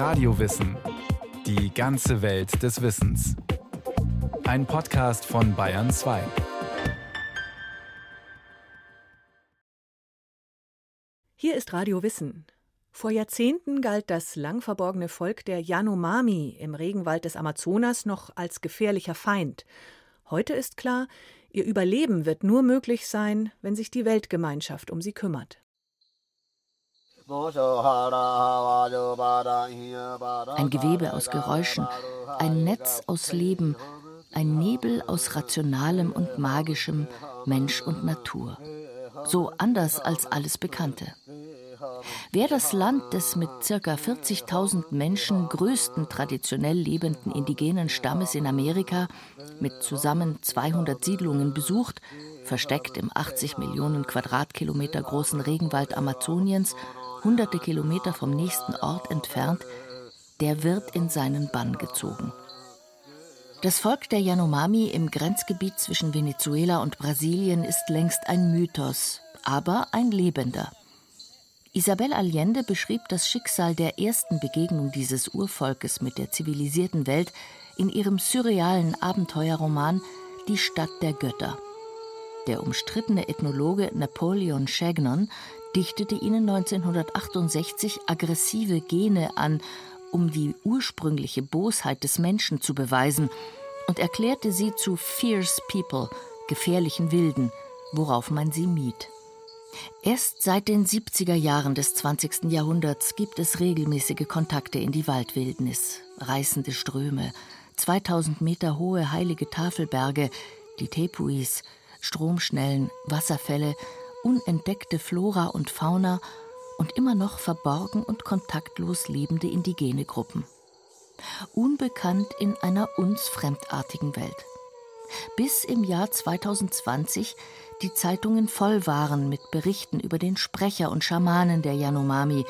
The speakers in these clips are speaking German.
Radiowissen. Die ganze Welt des Wissens. Ein Podcast von Bayern 2. Hier ist Radio Wissen. Vor Jahrzehnten galt das lang verborgene Volk der Yanomami im Regenwald des Amazonas noch als gefährlicher Feind. Heute ist klar, ihr Überleben wird nur möglich sein, wenn sich die Weltgemeinschaft um sie kümmert. Ein Gewebe aus Geräuschen, ein Netz aus Leben, ein Nebel aus Rationalem und Magischem, Mensch und Natur. So anders als alles Bekannte. Wer das Land des mit ca. 40.000 Menschen größten traditionell lebenden indigenen Stammes in Amerika mit zusammen 200 Siedlungen besucht, versteckt im 80 Millionen Quadratkilometer großen Regenwald Amazoniens, hunderte Kilometer vom nächsten Ort entfernt, der wird in seinen Bann gezogen. Das Volk der Yanomami im Grenzgebiet zwischen Venezuela und Brasilien ist längst ein Mythos, aber ein lebender. Isabel Allende beschrieb das Schicksal der ersten Begegnung dieses Urvolkes mit der zivilisierten Welt in ihrem surrealen Abenteuerroman Die Stadt der Götter. Der umstrittene Ethnologe Napoleon Chagnon dichtete ihnen 1968 aggressive Gene an, um die ursprüngliche Bosheit des Menschen zu beweisen, und erklärte sie zu Fierce People, gefährlichen Wilden, worauf man sie mied. Erst seit den 70er Jahren des 20. Jahrhunderts gibt es regelmäßige Kontakte in die Waldwildnis, reißende Ströme, 2000 Meter hohe heilige Tafelberge, die Tepuis, Stromschnellen, Wasserfälle, unentdeckte Flora und Fauna und immer noch verborgen und kontaktlos lebende indigene Gruppen. Unbekannt in einer uns fremdartigen Welt. Bis im Jahr 2020 die Zeitungen voll waren mit Berichten über den Sprecher und Schamanen der Yanomami,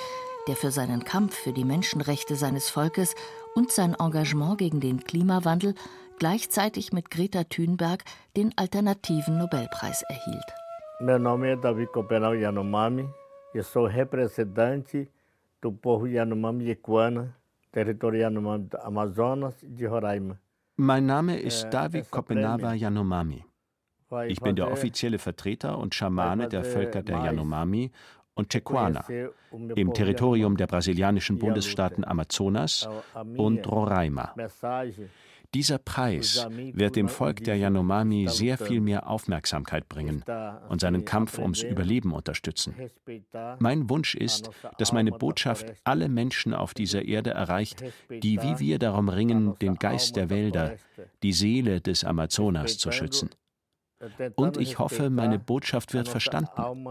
der für seinen Kampf für die Menschenrechte seines Volkes und sein Engagement gegen den Klimawandel gleichzeitig mit Greta Thunberg den alternativen Nobelpreis erhielt. Mein Name ist David Copenau Yanomami. Ich sou representante do povo Yanomami Yequana, território Yanomami do Amazonas de Roraima. Mein Name ist David Kopenawa Yanomami. Ich bin der offizielle Vertreter und Schamane der Völker der Yanomami und Chequana im Territorium der brasilianischen Bundesstaaten Amazonas und Roraima. Dieser Preis wird dem Volk der Yanomami sehr viel mehr Aufmerksamkeit bringen und seinen Kampf ums Überleben unterstützen. Mein Wunsch ist, dass meine Botschaft alle Menschen auf dieser Erde erreicht, die wie wir darum ringen, den Geist der Wälder, die Seele des Amazonas zu schützen. Und ich hoffe, meine Botschaft wird verstanden,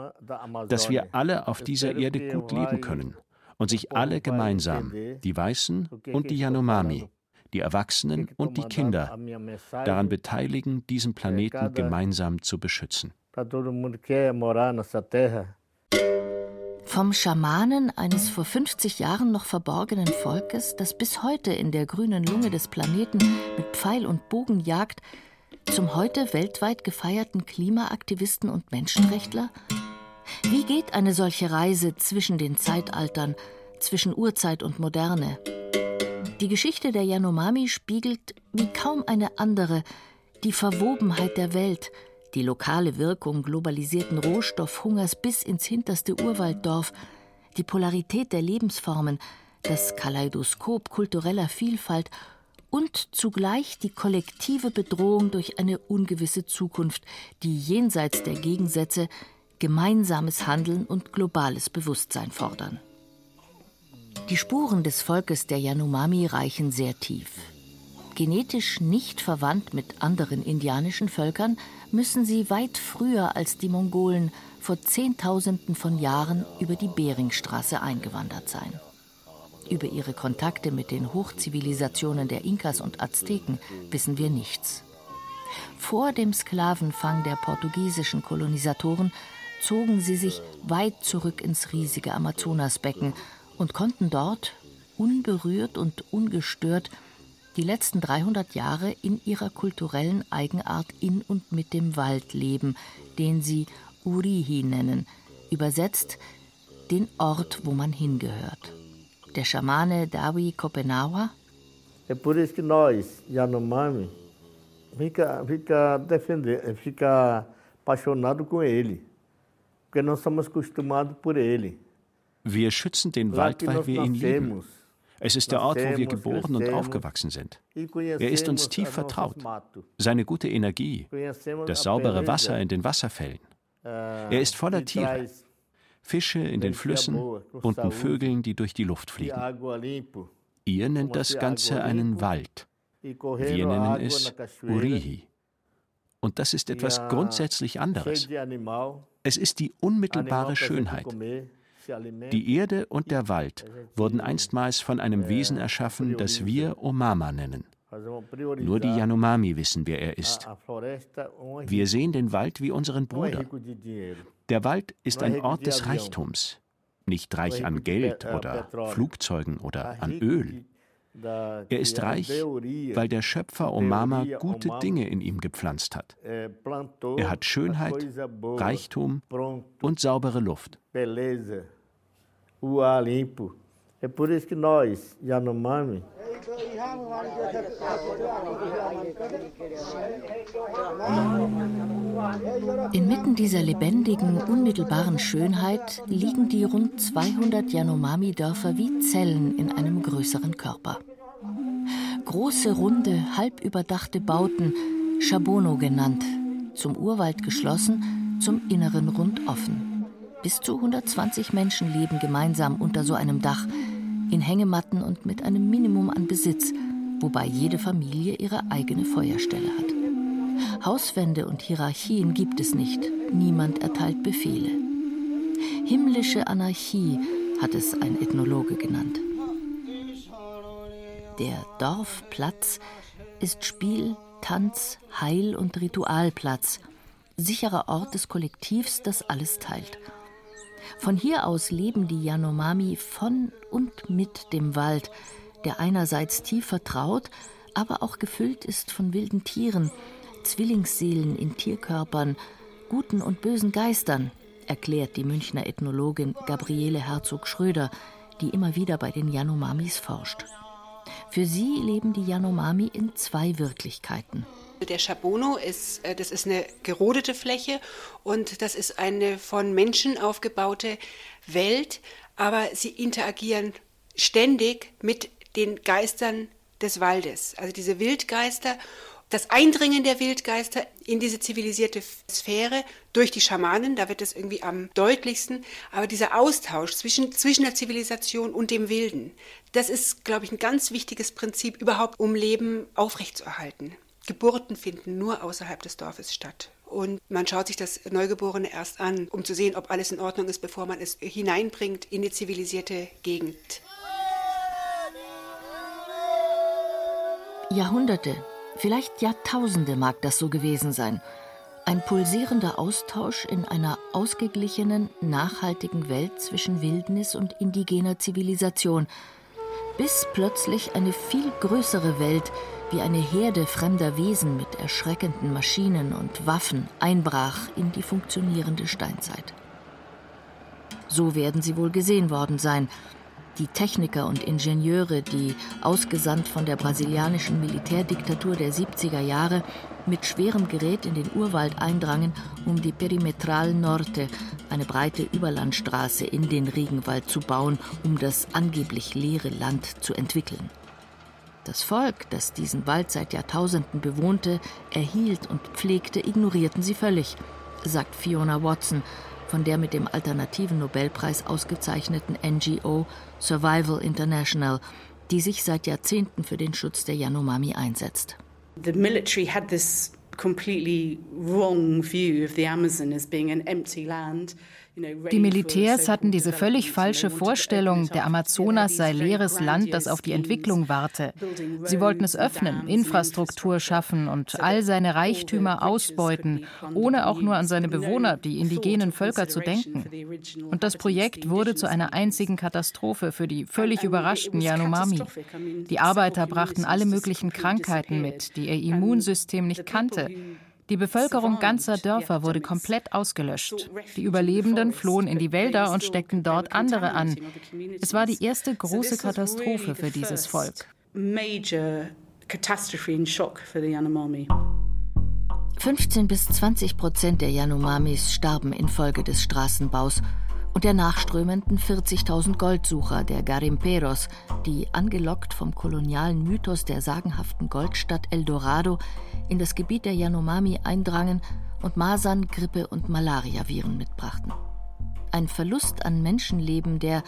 dass wir alle auf dieser Erde gut leben können und sich alle gemeinsam, die Weißen und die Yanomami, die Erwachsenen und die Kinder, daran beteiligen, diesen Planeten gemeinsam zu beschützen. Vom Schamanen eines vor 50 Jahren noch verborgenen Volkes, das bis heute in der grünen Lunge des Planeten mit Pfeil und Bogen jagt, zum heute weltweit gefeierten Klimaaktivisten und Menschenrechtler? Wie geht eine solche Reise zwischen den Zeitaltern, zwischen Urzeit und Moderne? Die Geschichte der Yanomami spiegelt wie kaum eine andere die Verwobenheit der Welt, die lokale Wirkung globalisierten Rohstoffhungers bis ins hinterste Urwalddorf, die Polarität der Lebensformen, das Kaleidoskop kultureller Vielfalt und zugleich die kollektive Bedrohung durch eine ungewisse Zukunft, die jenseits der Gegensätze gemeinsames Handeln und globales Bewusstsein fordern. Die Spuren des Volkes der Yanomami reichen sehr tief. Genetisch nicht verwandt mit anderen indianischen Völkern, müssen sie weit früher als die Mongolen vor Zehntausenden von Jahren über die Beringstraße eingewandert sein. Über ihre Kontakte mit den Hochzivilisationen der Inkas und Azteken wissen wir nichts. Vor dem Sklavenfang der portugiesischen Kolonisatoren zogen sie sich weit zurück ins riesige Amazonasbecken und konnten dort, unberührt und ungestört, die letzten 300 Jahre in ihrer kulturellen Eigenart in und mit dem Wald leben, den sie Urihi nennen, übersetzt den Ort, wo man hingehört. der Schamane Dawi Kopenawa? É por isso que nós, Yanomami, fica, fica, defender, fica apaixonado com ele, porque nós somos acostumados por ele. Wir schützen den Wald, weil wir ihn lieben. Es ist der Ort, wo wir geboren und aufgewachsen sind. Er ist uns tief vertraut. Seine gute Energie, das saubere Wasser in den Wasserfällen. Er ist voller Tiere. Fische in den Flüssen, bunten Vögeln, die durch die Luft fliegen. Ihr nennt das Ganze einen Wald. Wir nennen es Urihi. Und das ist etwas grundsätzlich anderes. Es ist die unmittelbare Schönheit. Die Erde und der Wald wurden einstmals von einem Wesen erschaffen, das wir Omama nennen. Nur die Yanomami wissen, wer er ist. Wir sehen den Wald wie unseren Bruder. Der Wald ist ein Ort des Reichtums, nicht reich an Geld oder Flugzeugen oder an Öl. Er ist reich, weil der Schöpfer Omama gute Dinge in ihm gepflanzt hat. Er hat Schönheit, Reichtum und saubere Luft. É por isso que nós, Yanomami, Inmitten dieser lebendigen, unmittelbaren Schönheit liegen die rund 200 Yanomami-Dörfer wie Zellen in einem größeren Körper. Große, runde, halb überdachte Bauten, Shabono genannt, zum Urwald geschlossen, zum Inneren rund offen. Bis zu 120 Menschen leben gemeinsam unter so einem Dach, in Hängematten und mit einem Minimum an Besitz, wobei jede Familie ihre eigene Feuerstelle hat. Hauswände und Hierarchien gibt es nicht, niemand erteilt Befehle. Himmlische Anarchie hat es ein Ethnologe genannt. Der Dorfplatz ist Spiel, Tanz, Heil- und Ritualplatz, sicherer Ort des Kollektivs, das alles teilt. Von hier aus leben die Yanomami von und mit dem Wald, der einerseits tief vertraut, aber auch gefüllt ist von wilden Tieren, Zwillingsseelen in Tierkörpern, guten und bösen Geistern, erklärt die Münchner Ethnologin Gabriele Herzog-Schröder, die immer wieder bei den Yanomamis forscht. Für sie leben die Yanomami in zwei Wirklichkeiten. Der Chabono ist, äh, das ist eine gerodete Fläche und das ist eine von Menschen aufgebaute Welt, aber sie interagieren ständig mit den Geistern des Waldes. Also diese Wildgeister, das Eindringen der Wildgeister in diese zivilisierte Sphäre durch die Schamanen, da wird es irgendwie am deutlichsten, aber dieser Austausch zwischen, zwischen der Zivilisation und dem Wilden, das ist, glaube ich, ein ganz wichtiges Prinzip überhaupt, um Leben aufrechtzuerhalten. Geburten finden nur außerhalb des Dorfes statt. Und man schaut sich das Neugeborene erst an, um zu sehen, ob alles in Ordnung ist, bevor man es hineinbringt in die zivilisierte Gegend. Jahrhunderte, vielleicht Jahrtausende mag das so gewesen sein. Ein pulsierender Austausch in einer ausgeglichenen, nachhaltigen Welt zwischen Wildnis und indigener Zivilisation, bis plötzlich eine viel größere Welt wie eine Herde fremder Wesen mit erschreckenden Maschinen und Waffen einbrach in die funktionierende Steinzeit. So werden sie wohl gesehen worden sein, die Techniker und Ingenieure, die, ausgesandt von der brasilianischen Militärdiktatur der 70er Jahre, mit schwerem Gerät in den Urwald eindrangen, um die Perimetral Norte, eine breite Überlandstraße in den Regenwald zu bauen, um das angeblich leere Land zu entwickeln. Das Volk, das diesen Wald seit Jahrtausenden bewohnte, erhielt und pflegte, ignorierten sie völlig, sagt Fiona Watson von der mit dem alternativen Nobelpreis ausgezeichneten NGO Survival International, die sich seit Jahrzehnten für den Schutz der Yanomami einsetzt. The military had this completely wrong view of the Amazon as being an empty land. Die Militärs hatten diese völlig falsche Vorstellung, der Amazonas sei leeres Land, das auf die Entwicklung warte. Sie wollten es öffnen, Infrastruktur schaffen und all seine Reichtümer ausbeuten, ohne auch nur an seine Bewohner, die indigenen Völker, zu denken. Und das Projekt wurde zu einer einzigen Katastrophe für die völlig überraschten Yanomami. Die Arbeiter brachten alle möglichen Krankheiten mit, die ihr Immunsystem nicht kannte. Die Bevölkerung ganzer Dörfer wurde komplett ausgelöscht. Die Überlebenden flohen in die Wälder und steckten dort andere an. Es war die erste große Katastrophe für dieses Volk. 15 bis 20 Prozent der Yanomamis starben infolge des Straßenbaus und der nachströmenden 40.000 Goldsucher der Garimperos, die angelockt vom kolonialen Mythos der sagenhaften Goldstadt Eldorado in das Gebiet der Yanomami eindrangen und Masern, Grippe und Malariaviren mitbrachten. Ein Verlust an Menschenleben, der,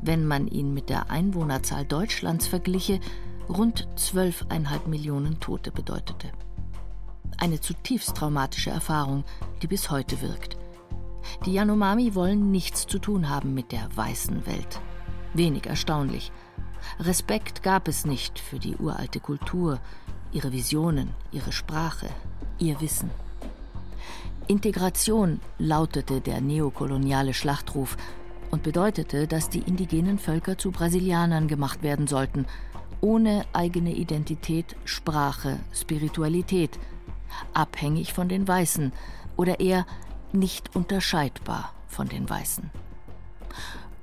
wenn man ihn mit der Einwohnerzahl Deutschlands vergliche, rund 12,5 Millionen Tote bedeutete. Eine zutiefst traumatische Erfahrung, die bis heute wirkt. Die Yanomami wollen nichts zu tun haben mit der weißen Welt. Wenig erstaunlich. Respekt gab es nicht für die uralte Kultur, ihre Visionen, ihre Sprache, ihr Wissen. Integration lautete der neokoloniale Schlachtruf und bedeutete, dass die indigenen Völker zu Brasilianern gemacht werden sollten, ohne eigene Identität, Sprache, Spiritualität, abhängig von den Weißen oder eher nicht unterscheidbar von den Weißen.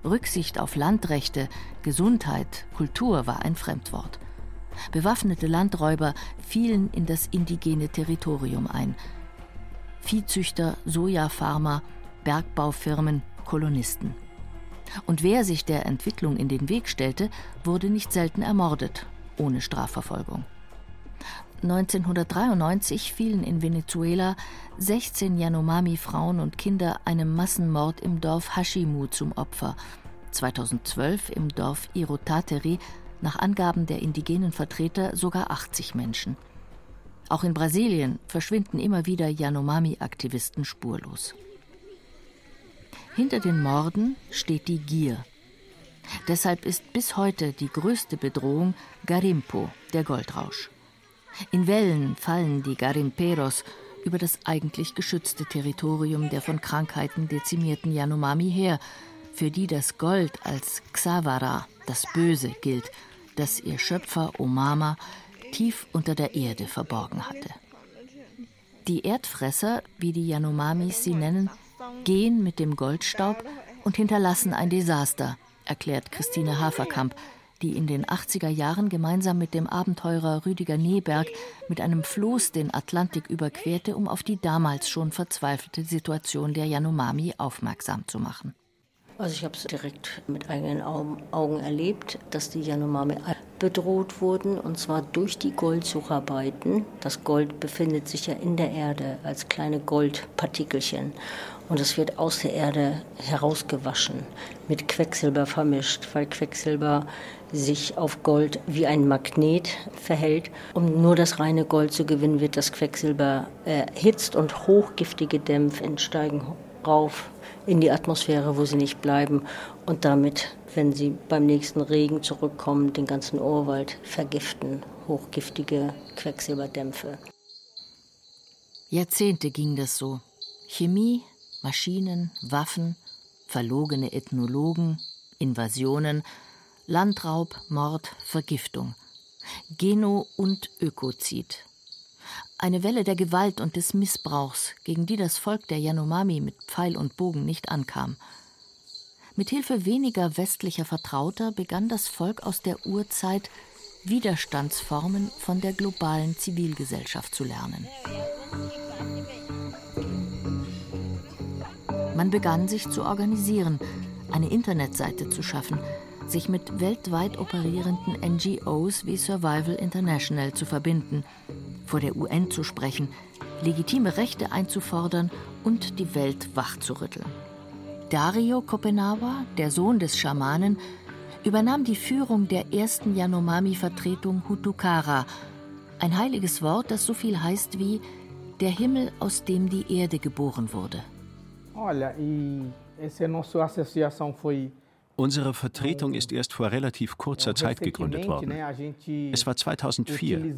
Rücksicht auf Landrechte, Gesundheit, Kultur war ein Fremdwort. Bewaffnete Landräuber fielen in das indigene Territorium ein. Viehzüchter, Sojafarmer, Bergbaufirmen, Kolonisten. Und wer sich der Entwicklung in den Weg stellte, wurde nicht selten ermordet, ohne Strafverfolgung. 1993 fielen in Venezuela 16 Yanomami-Frauen und Kinder einem Massenmord im Dorf Hashimu zum Opfer. 2012 im Dorf Irotateri nach Angaben der indigenen Vertreter sogar 80 Menschen. Auch in Brasilien verschwinden immer wieder Yanomami-Aktivisten spurlos. Hinter den Morden steht die Gier. Deshalb ist bis heute die größte Bedrohung Garimpo, der Goldrausch. In Wellen fallen die Garimperos über das eigentlich geschützte Territorium der von Krankheiten dezimierten Yanomami her, für die das Gold als Xavara, das Böse, gilt das ihr Schöpfer Omama tief unter der Erde verborgen hatte. Die Erdfresser, wie die Yanomamis sie nennen, gehen mit dem Goldstaub und hinterlassen ein Desaster, erklärt Christine Haferkamp, die in den 80er Jahren gemeinsam mit dem Abenteurer Rüdiger Neberg mit einem Floß den Atlantik überquerte, um auf die damals schon verzweifelte Situation der Yanomami aufmerksam zu machen. Also ich habe es direkt mit eigenen Augen erlebt, dass die Yanomami bedroht wurden, und zwar durch die Goldsucharbeiten. Das Gold befindet sich ja in der Erde als kleine Goldpartikelchen und es wird aus der Erde herausgewaschen, mit Quecksilber vermischt, weil Quecksilber sich auf Gold wie ein Magnet verhält. Um nur das reine Gold zu gewinnen, wird das Quecksilber erhitzt und hochgiftige Dämpfe entsteigen rauf in die Atmosphäre, wo sie nicht bleiben und damit, wenn sie beim nächsten Regen zurückkommen, den ganzen Urwald vergiften. Hochgiftige Quecksilberdämpfe. Jahrzehnte ging das so. Chemie, Maschinen, Waffen, verlogene Ethnologen, Invasionen, Landraub, Mord, Vergiftung. Geno- und Ökozid. Eine Welle der Gewalt und des Missbrauchs, gegen die das Volk der Yanomami mit Pfeil und Bogen nicht ankam. Mit Hilfe weniger westlicher Vertrauter begann das Volk aus der Urzeit Widerstandsformen von der globalen Zivilgesellschaft zu lernen. Man begann sich zu organisieren, eine Internetseite zu schaffen, sich mit weltweit operierenden NGOs wie Survival International zu verbinden, vor der UN zu sprechen, legitime Rechte einzufordern und die Welt wachzurütteln. Dario Kopenawa, der Sohn des Schamanen, übernahm die Führung der ersten Yanomami-Vertretung Hutukara, ein heiliges Wort, das so viel heißt wie der Himmel, aus dem die Erde geboren wurde. Olha, e essa nossa associação foi Unsere Vertretung ist erst vor relativ kurzer Zeit gegründet worden. Es war 2004.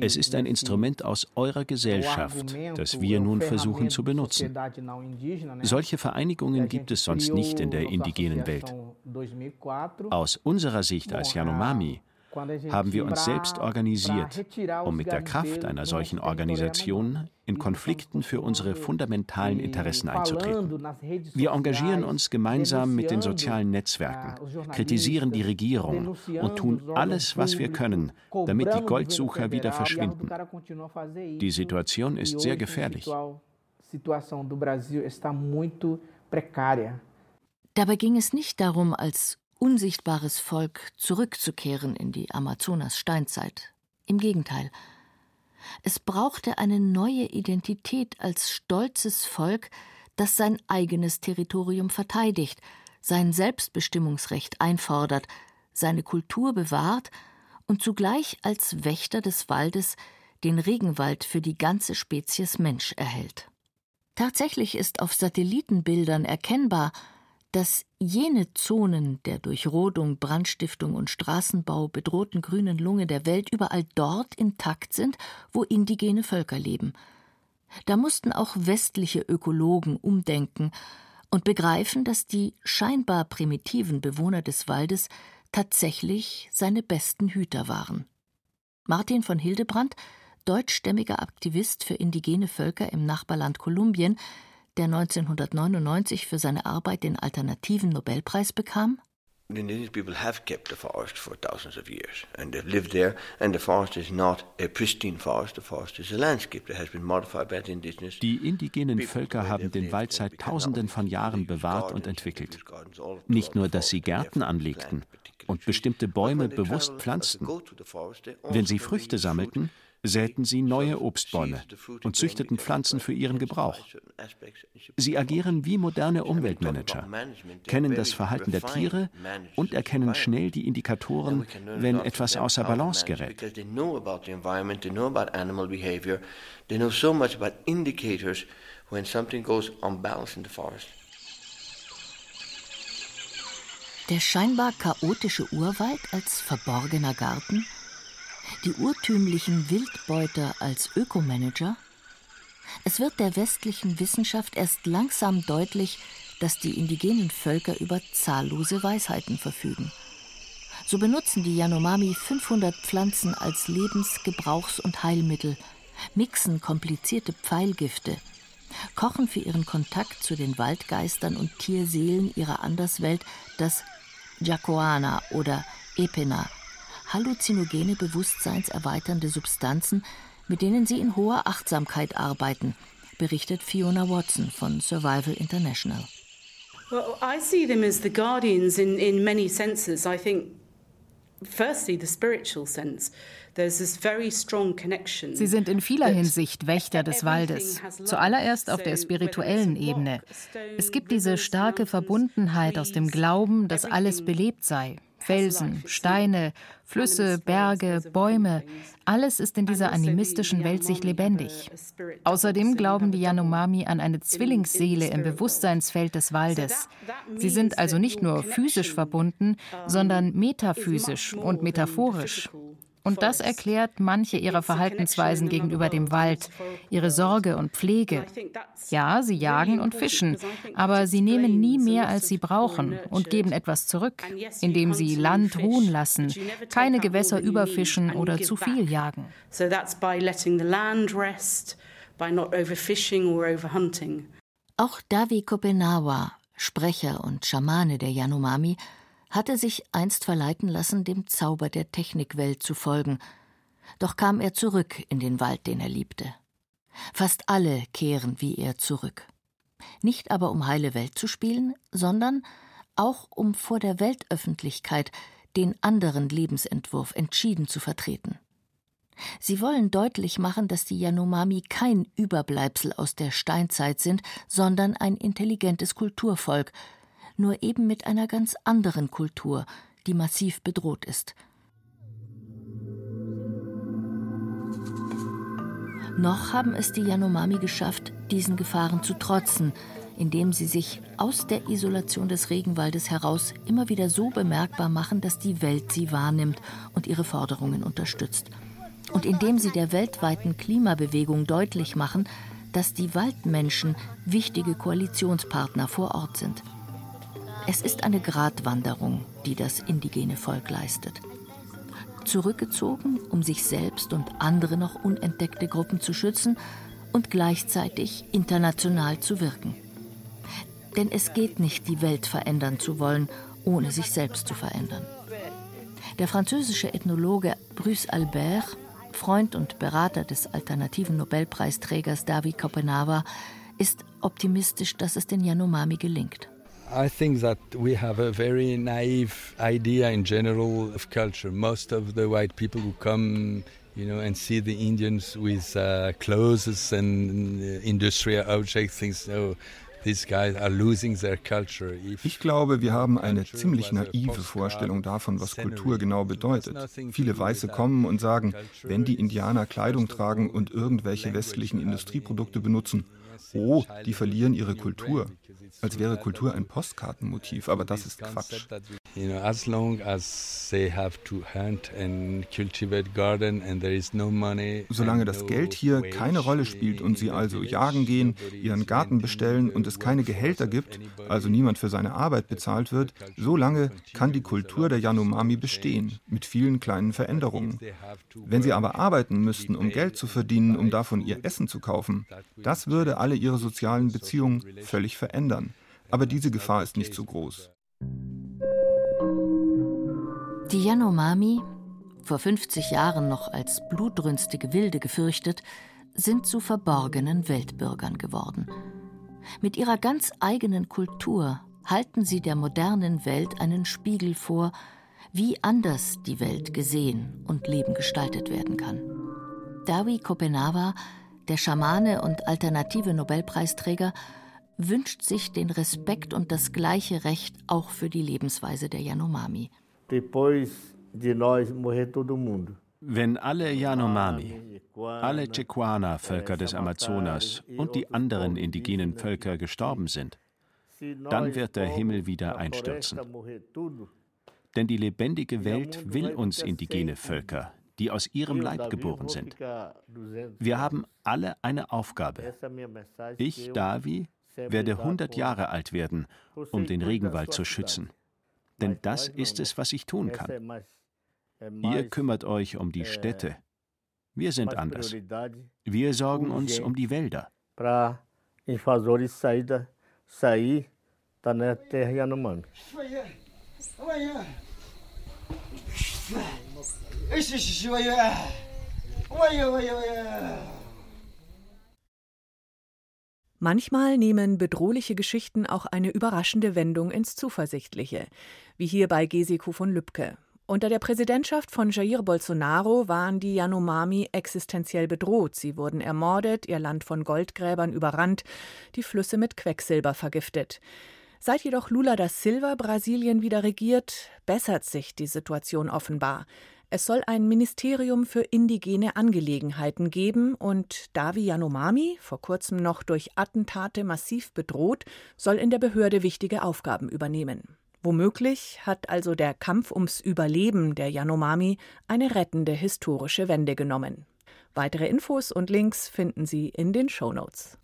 Es ist ein Instrument aus eurer Gesellschaft, das wir nun versuchen zu benutzen. Solche Vereinigungen gibt es sonst nicht in der indigenen Welt. Aus unserer Sicht als Yanomami haben wir uns selbst organisiert, um mit der Kraft einer solchen Organisation in Konflikten für unsere fundamentalen Interessen einzutreten. Wir engagieren uns gemeinsam mit den sozialen Netzwerken, kritisieren die Regierung und tun alles, was wir können, damit die Goldsucher wieder verschwinden. Die Situation ist sehr gefährlich. Dabei ging es nicht darum, als unsichtbares Volk zurückzukehren in die Amazonas-Steinzeit. Im Gegenteil. Es brauchte eine neue Identität als stolzes Volk, das sein eigenes Territorium verteidigt, sein Selbstbestimmungsrecht einfordert, seine Kultur bewahrt und zugleich als Wächter des Waldes den Regenwald für die ganze Spezies Mensch erhält. Tatsächlich ist auf Satellitenbildern erkennbar, dass jene Zonen der durch Rodung, Brandstiftung und Straßenbau bedrohten grünen Lunge der Welt überall dort intakt sind, wo indigene Völker leben. Da mussten auch westliche Ökologen umdenken und begreifen, dass die scheinbar primitiven Bewohner des Waldes tatsächlich seine besten Hüter waren. Martin von Hildebrand, deutschstämmiger Aktivist für indigene Völker im Nachbarland Kolumbien, der 1999 für seine Arbeit den alternativen Nobelpreis bekam? The indigenous people have kept the forest for thousands of years, and they've lived there. And the forest is not a pristine forest. The forest is a landscape that has been modified by the indigenous. Die indigenen Völker haben den Wald seit Tausenden von Jahren bewahrt und entwickelt. Nicht nur, dass sie Gärten anlegten und bestimmte Bäume bewusst pflanzten. Wenn sie Früchte sammelten, säten sie neue Obstbäume und züchteten Pflanzen für ihren Gebrauch. Sie agieren wie moderne Umweltmanager, kennen das Verhalten der Tiere und erkennen schnell die Indikatoren, wenn etwas außer Balance gerät. Der scheinbar chaotische Urwald als verborgener Garten – die urtümlichen Wildbeuter als Ökomanager? Es wird der westlichen Wissenschaft erst langsam deutlich, dass die indigenen Völker über zahllose Weisheiten verfügen. So benutzen die Yanomami 500 Pflanzen als Lebens-, Gebrauchs- und Heilmittel, mixen komplizierte Pfeilgifte, kochen für ihren Kontakt zu den Waldgeistern und Tierseelen ihrer Anderswelt das Jacoana oder Epena, halluzinogene, bewusstseinserweiternde Substanzen, mit denen sie in hoher Achtsamkeit arbeiten, berichtet Fiona Watson von Survival International. Well, I see them as the guardians in, in many senses. I think, firstly, the spiritual sense. Sie sind in vieler Hinsicht Wächter des Waldes, zuallererst auf der spirituellen Ebene. Es gibt diese starke Verbundenheit aus dem Glauben, dass alles belebt sei, Felsen, Steine, Flüsse, Berge, Bäume, alles ist in dieser animistischen Welt sich lebendig. Außerdem glauben die Yanomami an eine Zwillingsseele im Bewusstseinsfeld des Waldes. Sie sind also nicht nur physisch verbunden, sondern metaphysisch und metaphorisch. Und das erklärt manche ihrer Verhaltensweisen gegenüber dem Wald, ihre Sorge und Pflege. Ja, sie jagen und fischen, aber sie nehmen nie mehr, als sie brauchen und geben etwas zurück, indem sie Land ruhen lassen, keine Gewässer überfischen oder zu viel jagen. Auch Davi Kopenawa, Sprecher und Schamane der Yanomami, hatte sich einst verleiten lassen, dem Zauber der Technikwelt zu folgen, doch kam er zurück in den Wald, den er liebte. Fast alle kehren wie er zurück. Nicht aber um heile Welt zu spielen, sondern auch um vor der Weltöffentlichkeit den anderen Lebensentwurf entschieden zu vertreten. Sie wollen deutlich machen, dass die Yanomami kein Überbleibsel aus der Steinzeit sind, sondern ein intelligentes Kulturvolk, nur eben mit einer ganz anderen Kultur, die massiv bedroht ist. Noch haben es die Yanomami geschafft, diesen Gefahren zu trotzen, indem sie sich aus der Isolation des Regenwaldes heraus immer wieder so bemerkbar machen, dass die Welt sie wahrnimmt und ihre Forderungen unterstützt. Und indem sie der weltweiten Klimabewegung deutlich machen, dass die Waldmenschen wichtige Koalitionspartner vor Ort sind. Es ist eine Gratwanderung, die das indigene Volk leistet. zurückgezogen, um sich selbst und andere noch unentdeckte Gruppen zu schützen und gleichzeitig international zu wirken. Denn es geht nicht, die Welt verändern zu wollen, ohne sich selbst zu verändern. Der französische Ethnologe Bruce Albert, Freund und Berater des alternativen Nobelpreisträgers David Kopenawa, ist optimistisch, dass es den Yanomami gelingt. I think that we have a very naive idea in general of culture. Most of the white people who come you know, and see the Indians with uh, clothes and uh, industrial objects, things, oh, ich glaube, wir haben eine ziemlich naive Vorstellung davon, was Kultur genau bedeutet. Viele Weiße kommen und sagen, wenn die Indianer Kleidung tragen und irgendwelche westlichen Industrieprodukte benutzen, oh, die verlieren ihre Kultur. Als wäre Kultur ein Postkartenmotiv, aber das ist Quatsch. Solange das Geld hier keine Rolle spielt und sie also jagen gehen, ihren Garten bestellen und es keine Gehälter gibt, also niemand für seine Arbeit bezahlt wird, solange kann die Kultur der Yanomami bestehen, mit vielen kleinen Veränderungen. Wenn sie aber arbeiten müssten, um Geld zu verdienen, um davon ihr Essen zu kaufen, das würde alle ihre sozialen Beziehungen völlig verändern. Aber diese Gefahr ist nicht so groß. Die Yanomami, vor 50 Jahren noch als blutrünstige Wilde gefürchtet, sind zu verborgenen Weltbürgern geworden. Mit ihrer ganz eigenen Kultur halten sie der modernen Welt einen Spiegel vor, wie anders die Welt gesehen und Leben gestaltet werden kann. Dawi Kopenawa der Schamane und alternative Nobelpreisträger wünscht sich den Respekt und das gleiche Recht auch für die Lebensweise der Yanomami. Wenn alle Yanomami, alle Chequana-Völker des Amazonas und die anderen indigenen Völker gestorben sind, dann wird der Himmel wieder einstürzen. Denn die lebendige Welt will uns indigene Völker, die aus ihrem Leib geboren sind. Wir haben alle eine Aufgabe. Ich, Davi, werde 100 Jahre alt werden, um den Regenwald zu schützen. Denn das ist es, was ich tun kann. Ihr kümmert euch um die Städte. Wir sind anders. Wir sorgen uns um die Wälder. Manchmal nehmen bedrohliche Geschichten auch eine überraschende Wendung ins Zuversichtliche, wie hier bei Gesiko von Lübcke. Unter der Präsidentschaft von Jair Bolsonaro waren die Yanomami existenziell bedroht. Sie wurden ermordet, ihr Land von Goldgräbern überrannt, die Flüsse mit Quecksilber vergiftet. Seit jedoch Lula da Silva Brasilien wieder regiert, bessert sich die Situation offenbar. Es soll ein Ministerium für indigene Angelegenheiten geben und Davi Yanomami, vor kurzem noch durch Attentate massiv bedroht, soll in der Behörde wichtige Aufgaben übernehmen. Womöglich hat also der Kampf ums Überleben der Yanomami eine rettende historische Wende genommen. Weitere Infos und Links finden Sie in den Show Notes.